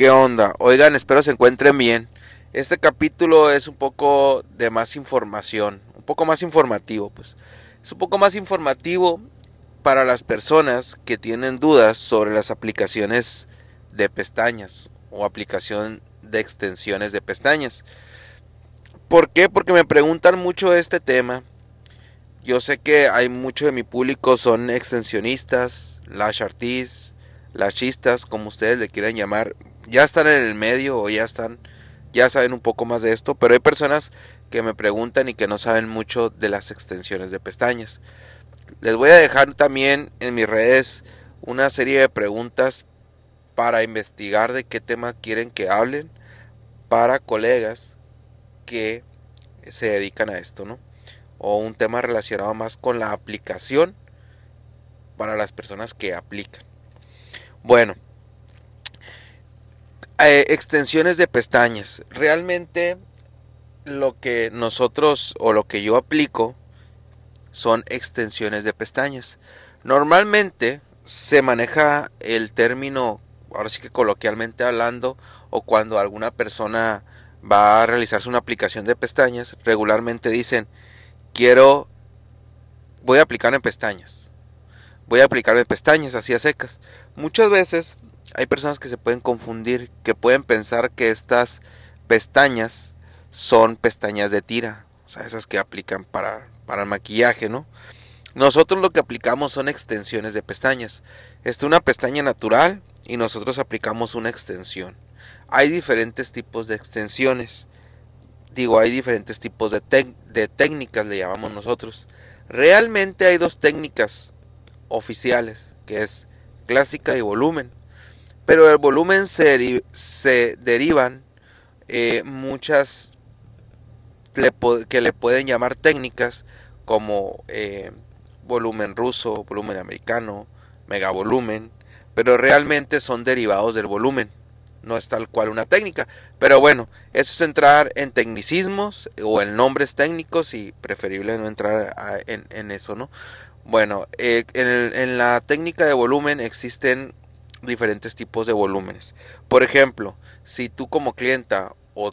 ¿Qué onda? Oigan, espero se encuentren bien. Este capítulo es un poco de más información, un poco más informativo, pues. Es un poco más informativo para las personas que tienen dudas sobre las aplicaciones de pestañas o aplicación de extensiones de pestañas. ¿Por qué? Porque me preguntan mucho este tema. Yo sé que hay mucho de mi público son extensionistas, lash artists, lashistas, como ustedes le quieran llamar. Ya están en el medio o ya están, ya saben un poco más de esto, pero hay personas que me preguntan y que no saben mucho de las extensiones de pestañas. Les voy a dejar también en mis redes una serie de preguntas para investigar de qué tema quieren que hablen para colegas que se dedican a esto, ¿no? O un tema relacionado más con la aplicación para las personas que aplican. Bueno, eh, extensiones de pestañas. Realmente lo que nosotros o lo que yo aplico son extensiones de pestañas. Normalmente se maneja el término, ahora sí que coloquialmente hablando, o cuando alguna persona va a realizarse una aplicación de pestañas, regularmente dicen, quiero, voy a aplicar en pestañas. Voy a aplicar en pestañas, así a secas. Muchas veces hay personas que se pueden confundir, que pueden pensar que estas pestañas son pestañas de tira, o sea, esas que aplican para para maquillaje, ¿no? Nosotros lo que aplicamos son extensiones de pestañas. Esta es una pestaña natural y nosotros aplicamos una extensión. Hay diferentes tipos de extensiones. Digo, hay diferentes tipos de, de técnicas, le llamamos nosotros. Realmente hay dos técnicas oficiales, que es clásica y volumen. Pero del volumen se, se derivan eh, muchas que le pueden llamar técnicas como eh, volumen ruso, volumen americano, megavolumen, pero realmente son derivados del volumen, no es tal cual una técnica. Pero bueno, eso es entrar en tecnicismos o en nombres técnicos y preferible no entrar en, eso, ¿no? Bueno, eh, en, en la técnica de volumen existen diferentes tipos de volúmenes. Por ejemplo, si tú como clienta o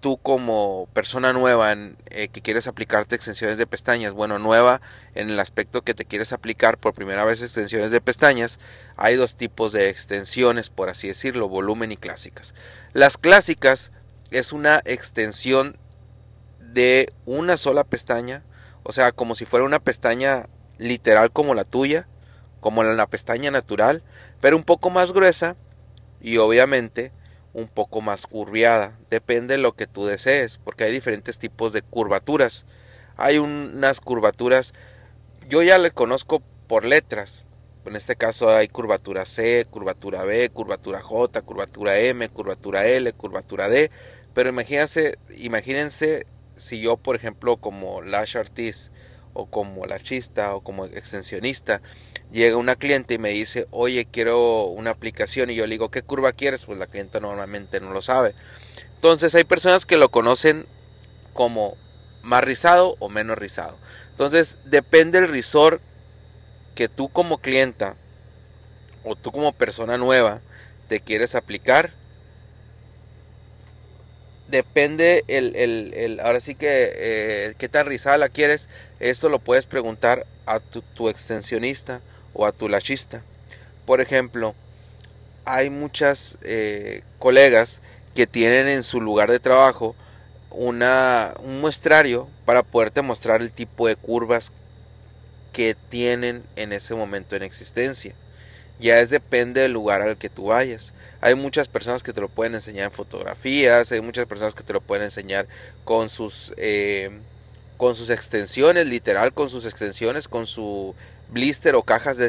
tú como persona nueva en, eh, que quieres aplicarte extensiones de pestañas, bueno, nueva en el aspecto que te quieres aplicar por primera vez extensiones de pestañas, hay dos tipos de extensiones, por así decirlo, volumen y clásicas. Las clásicas es una extensión de una sola pestaña, o sea, como si fuera una pestaña literal como la tuya, como la pestaña natural, pero un poco más gruesa y obviamente un poco más curviada. Depende de lo que tú desees, porque hay diferentes tipos de curvaturas. Hay unas curvaturas, yo ya le conozco por letras. En este caso hay curvatura C, curvatura B, curvatura J, curvatura M, curvatura L, curvatura D. Pero imagínense, imagínense si yo, por ejemplo, como Lash Artist o como lachista o como extensionista, llega una cliente y me dice, oye, quiero una aplicación y yo le digo, ¿qué curva quieres? Pues la clienta normalmente no lo sabe. Entonces hay personas que lo conocen como más rizado o menos rizado. Entonces depende el risor que tú como clienta o tú como persona nueva te quieres aplicar. Depende el, el, el ahora sí que eh, qué tan rizada la quieres. Esto lo puedes preguntar a tu, tu extensionista o a tu lachista. Por ejemplo, hay muchas eh, colegas que tienen en su lugar de trabajo una, un muestrario para poderte mostrar el tipo de curvas que tienen en ese momento en existencia. Ya es depende del lugar al que tú vayas. Hay muchas personas que te lo pueden enseñar en fotografías, hay muchas personas que te lo pueden enseñar con sus eh, con sus extensiones, literal con sus extensiones, con su blister o cajas de,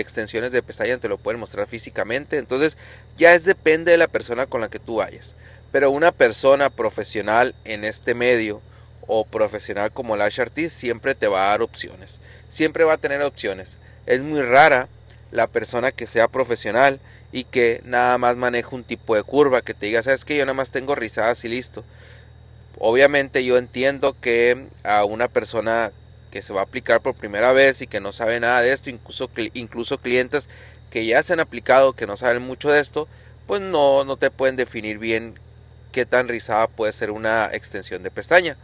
extensiones de pestaña te lo pueden mostrar físicamente. Entonces ya es depende de la persona con la que tú vayas. Pero una persona profesional en este medio o profesional como Lash Artist siempre te va a dar opciones. Siempre va a tener opciones. Es muy rara la persona que sea profesional y que nada más maneja un tipo de curva, que te diga, sabes que yo nada más tengo rizadas y listo. Obviamente yo entiendo que a una persona que se va a aplicar por primera vez y que no sabe nada de esto, incluso, incluso clientes que ya se han aplicado, que no saben mucho de esto, pues no, no te pueden definir bien qué tan rizada puede ser una extensión de pestaña.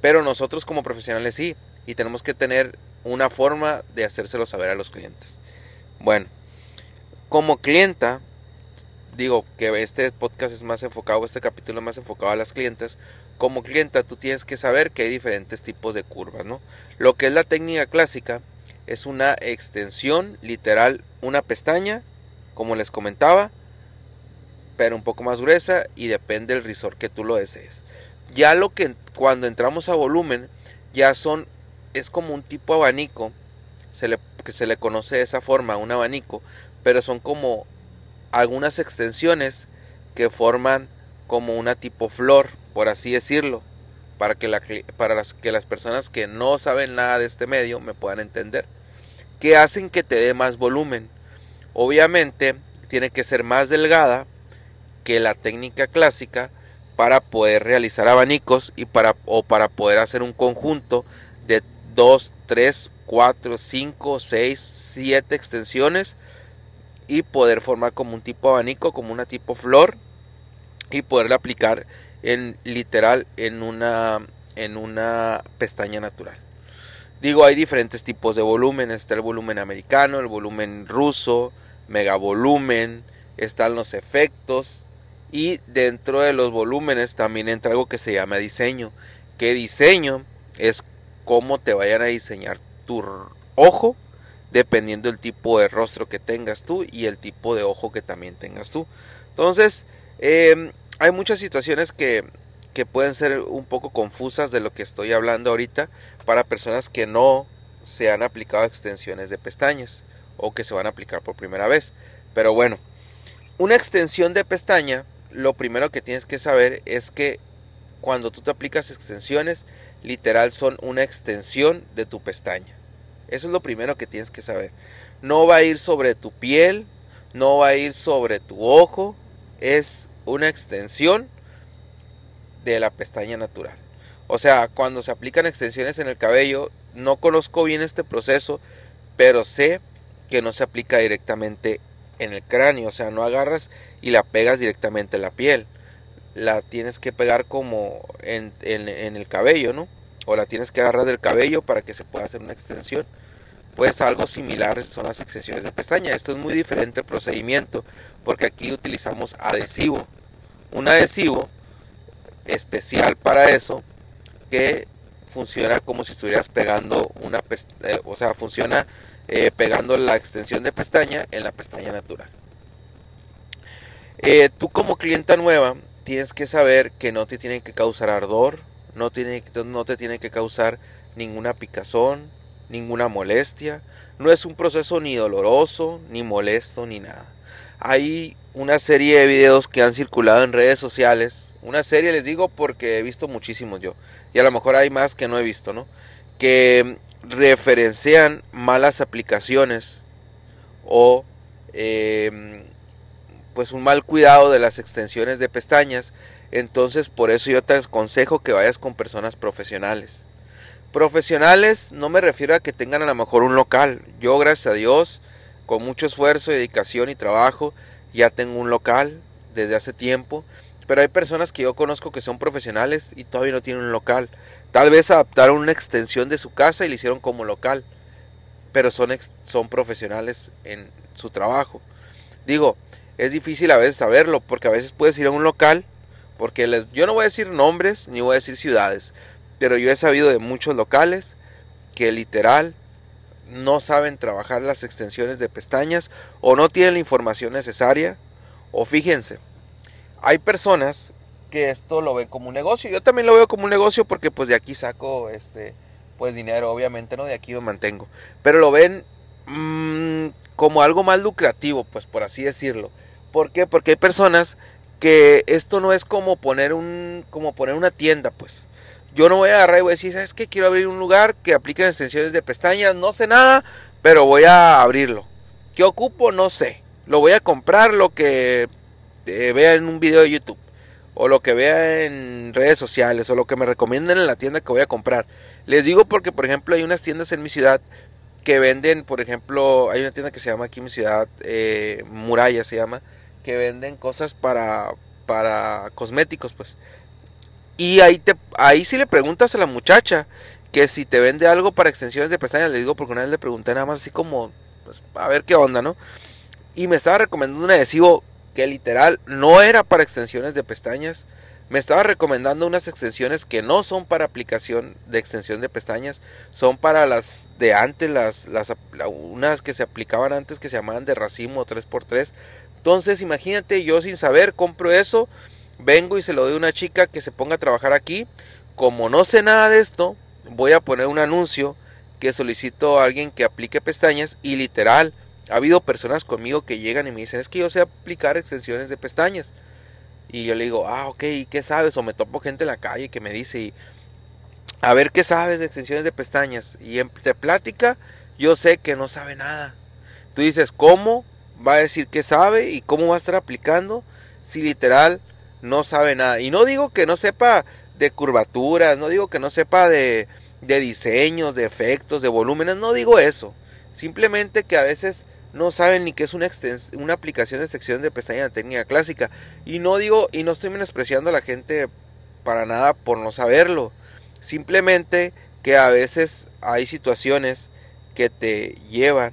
Pero nosotros como profesionales sí, y tenemos que tener una forma de hacérselo saber a los clientes. Bueno, como clienta, digo que este podcast es más enfocado, este capítulo es más enfocado a las clientes. Como clienta tú tienes que saber que hay diferentes tipos de curvas, ¿no? Lo que es la técnica clásica es una extensión literal, una pestaña, como les comentaba, pero un poco más gruesa y depende del risor que tú lo desees. Ya lo que cuando entramos a volumen ya son es como un tipo abanico, se le, que se le conoce de esa forma, un abanico, pero son como algunas extensiones que forman como una tipo flor, por así decirlo, para que, para las, que las personas que no saben nada de este medio me puedan entender, que hacen que te dé más volumen. Obviamente tiene que ser más delgada que la técnica clásica para poder realizar abanicos y para, o para poder hacer un conjunto de 2, 3, 4, 5, 6, 7 extensiones y poder formar como un tipo abanico, como una tipo flor y poderla aplicar en literal en una en una pestaña natural. Digo, hay diferentes tipos de volumen, está el volumen americano, el volumen ruso, mega volumen, están los efectos y dentro de los volúmenes también entra algo que se llama diseño, que diseño es cómo te vayan a diseñar tu ojo dependiendo del tipo de rostro que tengas tú y el tipo de ojo que también tengas tú. Entonces, em, hay muchas situaciones que, que pueden ser un poco confusas de lo que estoy hablando ahorita para personas que no se han aplicado extensiones de pestañas o que se van a aplicar por primera vez. Pero bueno, una extensión de pestaña, lo primero que tienes que saber es que cuando tú te aplicas extensiones, literal son una extensión de tu pestaña. Eso es lo primero que tienes que saber. No va a ir sobre tu piel, no va a ir sobre tu ojo, es una extensión de la pestaña natural. O sea, cuando se aplican extensiones en el cabello, no conozco bien este proceso, pero sé que no se aplica directamente en el cráneo, o sea, no agarras y la pegas directamente en la piel. La tienes que pegar como en, en el cabello, ¿no? O la tienes que agarrar del cabello para que se pueda hacer una extensión. Pues algo similar son las extensiones de pestaña. Esto es muy diferente el procedimiento porque aquí utilizamos adhesivo. Un adhesivo especial para eso que funciona como si estuvieras pegando una pestaña, eh, o sea, funciona eh, pegando la extensión de pestaña en la pestaña natural. Eh, tú como clienta nueva tienes que saber que no te tienen que causar ardor, no, tiene, no te tiene que causar ninguna picazón, ninguna molestia. No es un proceso ni doloroso, ni molesto, ni nada. Hay una serie de videos que han circulado en redes sociales. Una serie les digo porque he visto muchísimos yo. Y a lo mejor hay más que no he visto, ¿no? Que referencian malas aplicaciones o em, pues un mal cuidado de las extensiones de pestañas entonces por eso yo te aconsejo que vayas con personas profesionales. Profesionales no me refiero a que tengan a lo mejor un local. Yo gracias a Dios, con mucho esfuerzo, dedicación y trabajo, ya tengo un local desde hace tiempo. Pero hay personas que yo conozco que son profesionales y todavía no tienen un local. Tal vez adaptaron una extensión de su casa y le hicieron como local. Pero son, son profesionales en su trabajo. Digo, es difícil a veces saberlo porque a veces puedes ir a un local porque yo no voy a decir nombres ni voy a decir ciudades, pero yo he sabido de muchos locales que literal no saben trabajar las extensiones de pestañas o no tienen la información necesaria. O fíjense, hay personas que esto lo ven como un negocio. Yo también lo veo como un negocio porque pues de aquí saco este pues dinero, obviamente, ¿no? De aquí me mantengo. Pero lo ven mmm, como algo más lucrativo, pues por así decirlo. ¿Por qué? Porque hay personas que esto no es como poner un como poner una tienda, pues. Yo no voy a agarrar y voy a decir, ¿sabes qué? Quiero abrir un lugar que aplique extensiones de pestañas, no sé nada, pero voy a abrirlo. ¿Qué ocupo? No sé. Lo voy a comprar lo que eh, vea en un video de YouTube o lo que vea en redes sociales o lo que me recomienden en la tienda que voy a comprar. Les digo porque, por ejemplo, hay unas tiendas en mi ciudad que venden, por ejemplo, hay una tienda que se llama aquí en mi ciudad, eh, Muralla se llama, que venden cosas para, para cosméticos, pues. Y ahí, te, ahí sí le preguntas a la muchacha que si te vende algo para extensiones de pestañas, le digo porque una vez le pregunté nada más así como, pues, a ver qué onda, ¿no? Y me estaba recomendando un adhesivo que literal no era para extensiones de pestañas. Me estaba recomendando unas extensiones que no son para aplicación de extensión de pestañas, son para las de antes, las, las unas que se aplicaban antes que se llamaban de racimo 3x3. Entonces, imagínate, yo sin saber compro eso, vengo y se lo doy a una chica que se ponga a trabajar aquí. Como no sé nada de esto, voy a poner un anuncio que solicito a alguien que aplique pestañas y literal, ha habido personas conmigo que llegan y me dicen, es que yo sé aplicar extensiones de pestañas. Y yo le digo, ah, ok, ¿y qué sabes? O me topo gente en la calle que me dice, a ver, ¿qué sabes de extensiones de pestañas? Y entre plática, yo sé que no sabe nada. Tú dices, ¿cómo? Va a decir que sabe y cómo va a estar aplicando si literal no sabe nada. Y no digo que no sepa de curvaturas, no digo que no sepa de, de diseños, de efectos, de volúmenes, no digo eso. Simplemente que a veces no saben ni qué es una, una aplicación de sección de pestaña de técnica clásica. Y no digo, y no estoy menospreciando a la gente para nada por no saberlo. Simplemente que a veces hay situaciones que te llevan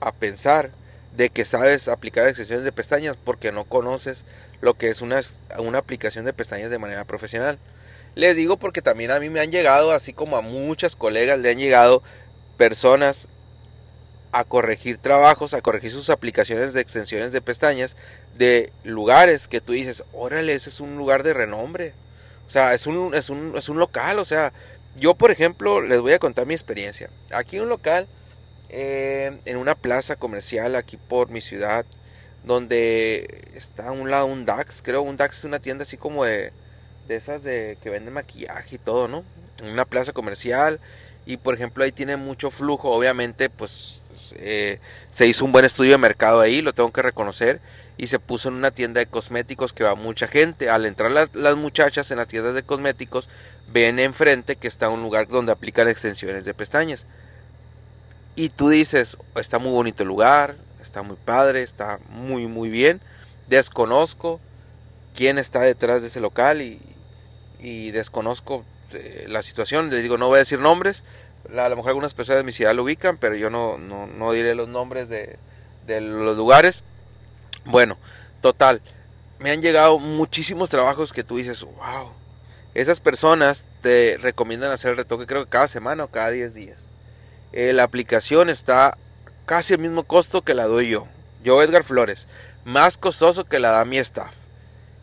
a pensar de que sabes aplicar extensiones de pestañas porque no conoces lo que es una, una aplicación de pestañas de manera profesional. Les digo porque también a mí me han llegado, así como a muchas colegas, le han llegado personas a corregir trabajos, a corregir sus aplicaciones de extensiones de pestañas de lugares que tú dices, órale, ese es un lugar de renombre. O sea, es un, es un, es un local. O sea, yo, por ejemplo, les voy a contar mi experiencia. Aquí un local eh, en una plaza comercial aquí por mi ciudad, donde está a un lado un DAX, creo, un DAX es una tienda así como de, de esas de que venden maquillaje y todo, ¿no? En una plaza comercial y por ejemplo ahí tiene mucho flujo, obviamente pues eh, se hizo un buen estudio de mercado ahí, lo tengo que reconocer, y se puso en una tienda de cosméticos que va mucha gente. Al entrar las, las muchachas en las tiendas de cosméticos, ven enfrente que está un lugar donde aplican extensiones de pestañas. Y tú dices, está muy bonito el lugar, está muy padre, está muy, muy bien. Desconozco quién está detrás de ese local y, desconozco eh, la situación. Les digo, no voy a decir nombres. A lo mejor algunas personas de mi ciudad lo ubican, pero yo no, no, diré los nombres de, de los lugares. Bueno, total. Me han llegado muchísimos trabajos que tú dices, wow. Esas personas te recomiendan hacer el retoque creo que cada semana o cada 10 días. Eh, la aplicación está casi al mismo costo que la doy yo. Yo, Edgar Flores. Más costoso que la da mi staff.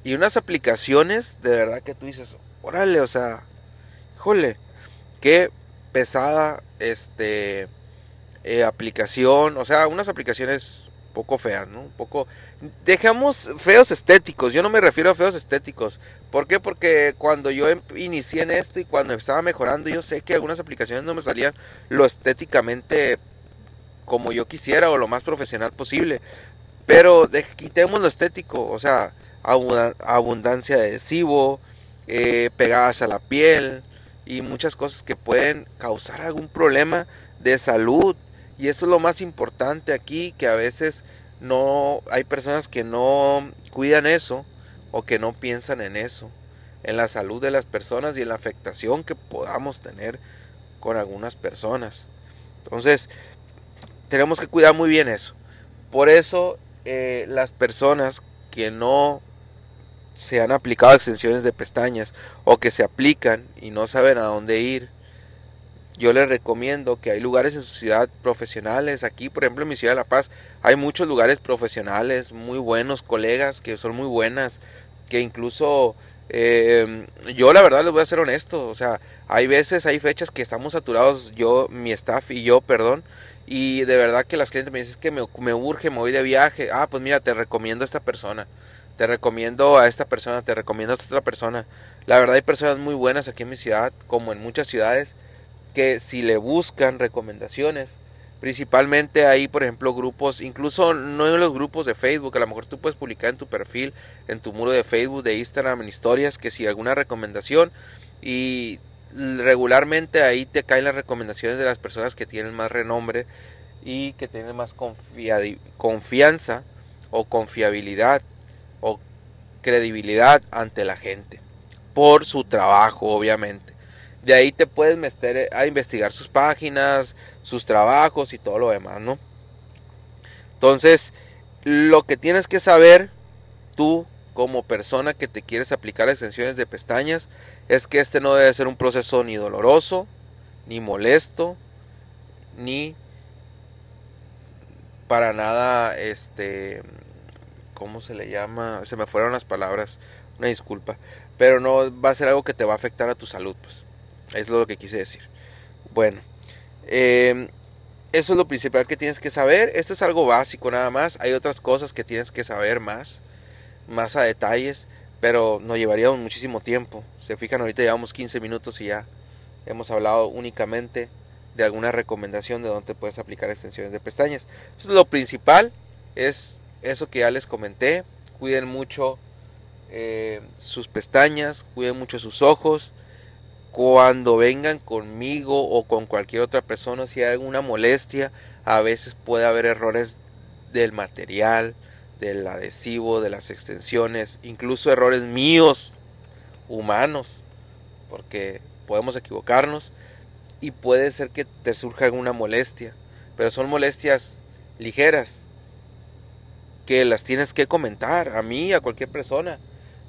Y unas aplicaciones, de verdad que tú dices, órale, o sea, híjole, qué pesada este eh, aplicación. O sea, unas aplicaciones poco feas, ¿no? Un poco... Dejamos feos estéticos, yo no me refiero a feos estéticos. ¿Por qué? Porque cuando yo em, inicié en esto y cuando estaba mejorando, yo sé que algunas aplicaciones no me salían lo estéticamente como yo quisiera o lo más profesional posible. Pero quitemos lo estético, o sea, abundancia de adhesivo, eh, pegadas a la piel y muchas cosas que pueden causar algún problema de salud y eso es lo más importante aquí, que a veces no hay personas que no cuidan eso o que no piensan en eso, en la salud de las personas y en la afectación que podamos tener con algunas personas. Entonces, tenemos que cuidar muy bien eso. Por eso, eh, las personas que no se han aplicado extensiones de pestañas o que se aplican y no saben a dónde ir, yo les recomiendo que hay lugares en su ciudad profesionales. Aquí, por ejemplo, en mi ciudad de La Paz, hay muchos lugares profesionales, muy buenos colegas que son muy buenas, que incluso eh, yo la verdad les voy a ser honesto, o sea, hay veces, hay fechas que estamos saturados, yo, mi staff y yo, perdón, y de verdad que las clientes me dicen que me, me urge, me voy de viaje, ah, pues mira, te recomiendo a esta persona, te recomiendo a esta persona, te recomiendo a esta otra persona. La verdad hay personas muy buenas aquí en mi ciudad, como en muchas ciudades, que si le buscan recomendaciones, principalmente hay, por ejemplo, grupos, incluso no en los grupos de Facebook, a lo mejor tú puedes publicar en tu perfil, en tu muro de Facebook, de Instagram, en historias, que si alguna recomendación y regularmente ahí te caen las recomendaciones de las personas que tienen más renombre y que tienen más confianza o confiabilidad o credibilidad ante la gente por su trabajo obviamente de ahí te puedes meter a investigar sus páginas sus trabajos y todo lo demás no entonces lo que tienes que saber tú como persona que te quieres aplicar extensiones de pestañas es que este no debe ser un proceso ni doloroso ni molesto ni para nada, este, ¿cómo se le llama? Se me fueron las palabras, una disculpa, pero no va a ser algo que te va a afectar a tu salud, pues, es lo que quise decir. Bueno, em, eso es lo principal que tienes que saber, esto es algo básico nada más, hay otras cosas que tienes que saber más, más a detalles, pero nos llevaría muchísimo tiempo. Se fijan, ahorita llevamos 15 minutos y ya hemos hablado únicamente de alguna recomendación de dónde puedes aplicar extensiones de pestañas. Lo principal es eso que ya les comenté. Cuiden mucho eh, sus pestañas, cuiden mucho sus ojos. Cuando vengan conmigo o con cualquier otra persona, si hay alguna molestia, a veces puede haber errores del material, del adhesivo, de las extensiones, incluso errores míos, humanos, porque podemos equivocarnos y puede ser que te surja alguna molestia, pero son molestias ligeras que las tienes que comentar a mí, a cualquier persona.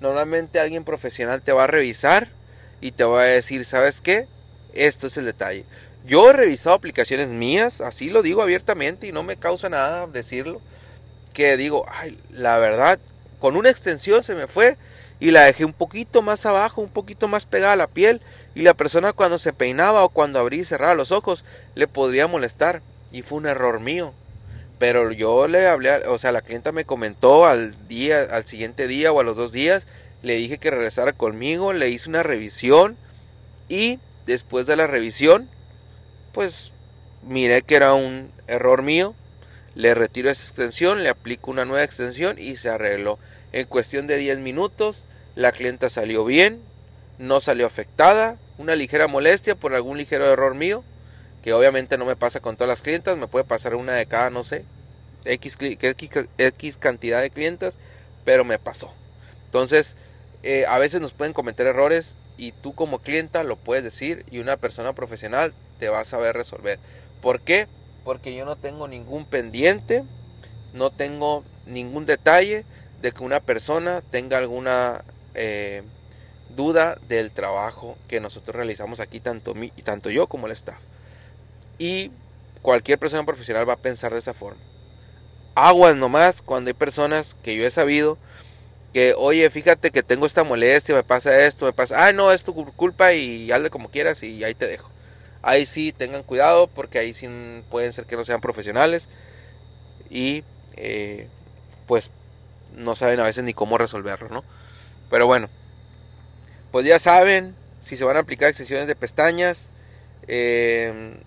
Normalmente alguien profesional te va a revisar y te va a decir, ¿sabes qué? Esto es el detalle. Yo he revisado aplicaciones mías, así lo digo abiertamente y no me causa nada decirlo, que digo, ay, la verdad, con una extensión se me fue y la dejé un poquito más abajo, un poquito más pegada a la piel y la persona cuando se peinaba o cuando abría y cerraba los ojos le podría molestar y fue un error mío. Pero yo le hablé, o sea, la clienta me comentó al día, al siguiente día o a los dos días, le dije que regresara conmigo, le hice una revisión y después de la revisión, pues miré que era un error mío, le retiro esa extensión, le aplico una nueva extensión y se arregló. En cuestión de 10 minutos la clienta salió bien, no salió afectada, una ligera molestia por algún ligero error mío, que obviamente no me pasa con todas las clientas, me puede pasar una de cada, no sé, X, X, cantidad de clientas, pero me pasó. Entonces, eh, a veces nos pueden cometer errores y tú como clienta lo puedes decir y una persona profesional te va a saber resolver. ¿Por qué? Porque yo no tengo ningún pendiente, no tengo ningún detalle de que una persona tenga alguna eh, duda del trabajo que nosotros realizamos aquí, tanto, mi, tanto yo como el staff. Y cualquier persona profesional va a pensar de esa forma. Aguas nomás cuando hay personas que yo he sabido que, oye, fíjate que tengo esta molestia, me pasa esto, me pasa, ah, no, es tu culpa y hazle como quieras y ahí te dejo. Ahí sí tengan cuidado porque ahí sí pueden ser que no sean profesionales y eh, pues no saben a veces ni cómo resolverlo, ¿no? Pero bueno, pues ya saben, si se van a aplicar extensiones de pestañas, eh,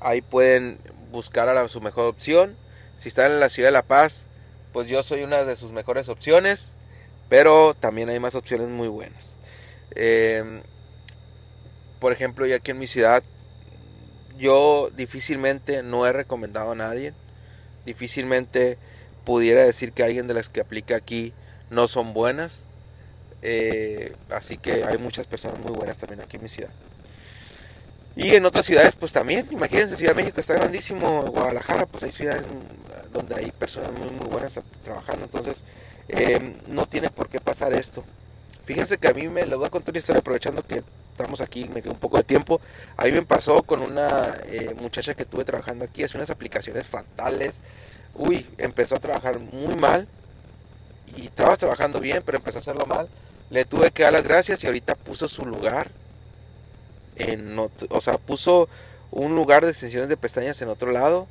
ahí pueden buscar a su mejor opción. Si están en la ciudad de La Paz, pues yo soy una de sus mejores opciones, pero también hay más opciones muy buenas. Eh, por ejemplo, ya aquí en mi ciudad, yo difícilmente no he recomendado a nadie, difícilmente pudiera decir que alguien de las que aplica aquí no son buenas. Eh, así que hay muchas personas muy buenas también aquí en mi ciudad. Y en otras ciudades, pues también, imagínense, Ciudad de México está grandísimo, Guadalajara, pues hay ciudades donde hay personas muy, muy buenas trabajando, entonces eh, no tiene por qué pasar esto. Fíjense que a mí me lo voy a contar una historia aprovechando que estamos aquí, me quedó un poco de tiempo. A mí me pasó con una eh, muchacha que tuve trabajando aquí, hace unas aplicaciones fatales. Uy, empezó a trabajar muy mal, y estaba trabajando bien, pero empezó a hacerlo mal. Le tuve que dar las gracias y ahorita puso su lugar. En o sea, puso un lugar de extensiones de pestañas en otro lado.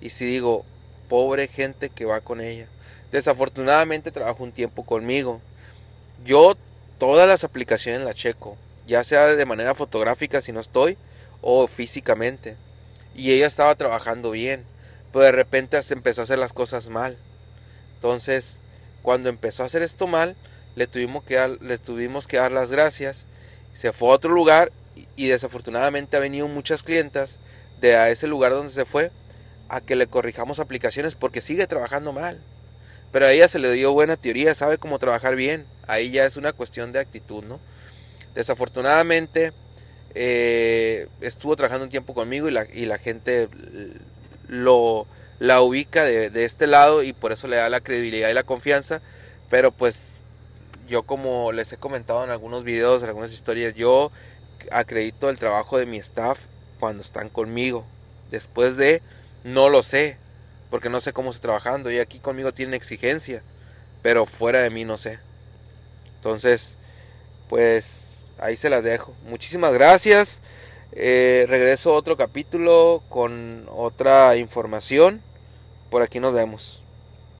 Y si digo, pobre gente que va con ella. Desafortunadamente trabajó un tiempo conmigo. Yo todas las aplicaciones las checo, ya sea de manera fotográfica si no estoy o físicamente. Y ella estaba trabajando bien, pero de repente se empezó a hacer las cosas mal. Entonces, cuando empezó a hacer esto mal, le tuvimos que le tuvimos que dar las gracias. Se fue a otro lugar y, desafortunadamente ha venido muchas clientas de a ese lugar donde se fue a que le corrijamos aplicaciones porque sigue trabajando mal. Pero a ella se le dio buena teoría, sabe cómo trabajar bien. Ahí ya es una cuestión de actitud, ¿no? Desafortunadamente eh, estuvo trabajando un tiempo conmigo y la, y la gente lo, la ubica de, de, este lado y por eso le da la credibilidad y la confianza. Pero pues yo como les he comentado en algunos videos, en algunas historias, yo acredito el trabajo de mi staff cuando están conmigo. Después de, no lo sé, porque no sé cómo está trabajando y aquí conmigo tiene exigencia, pero fuera de mí no sé. Entonces, pues ahí se las dejo. Muchísimas gracias. Eh, regreso a otro capítulo con otra información. Por aquí nos vemos.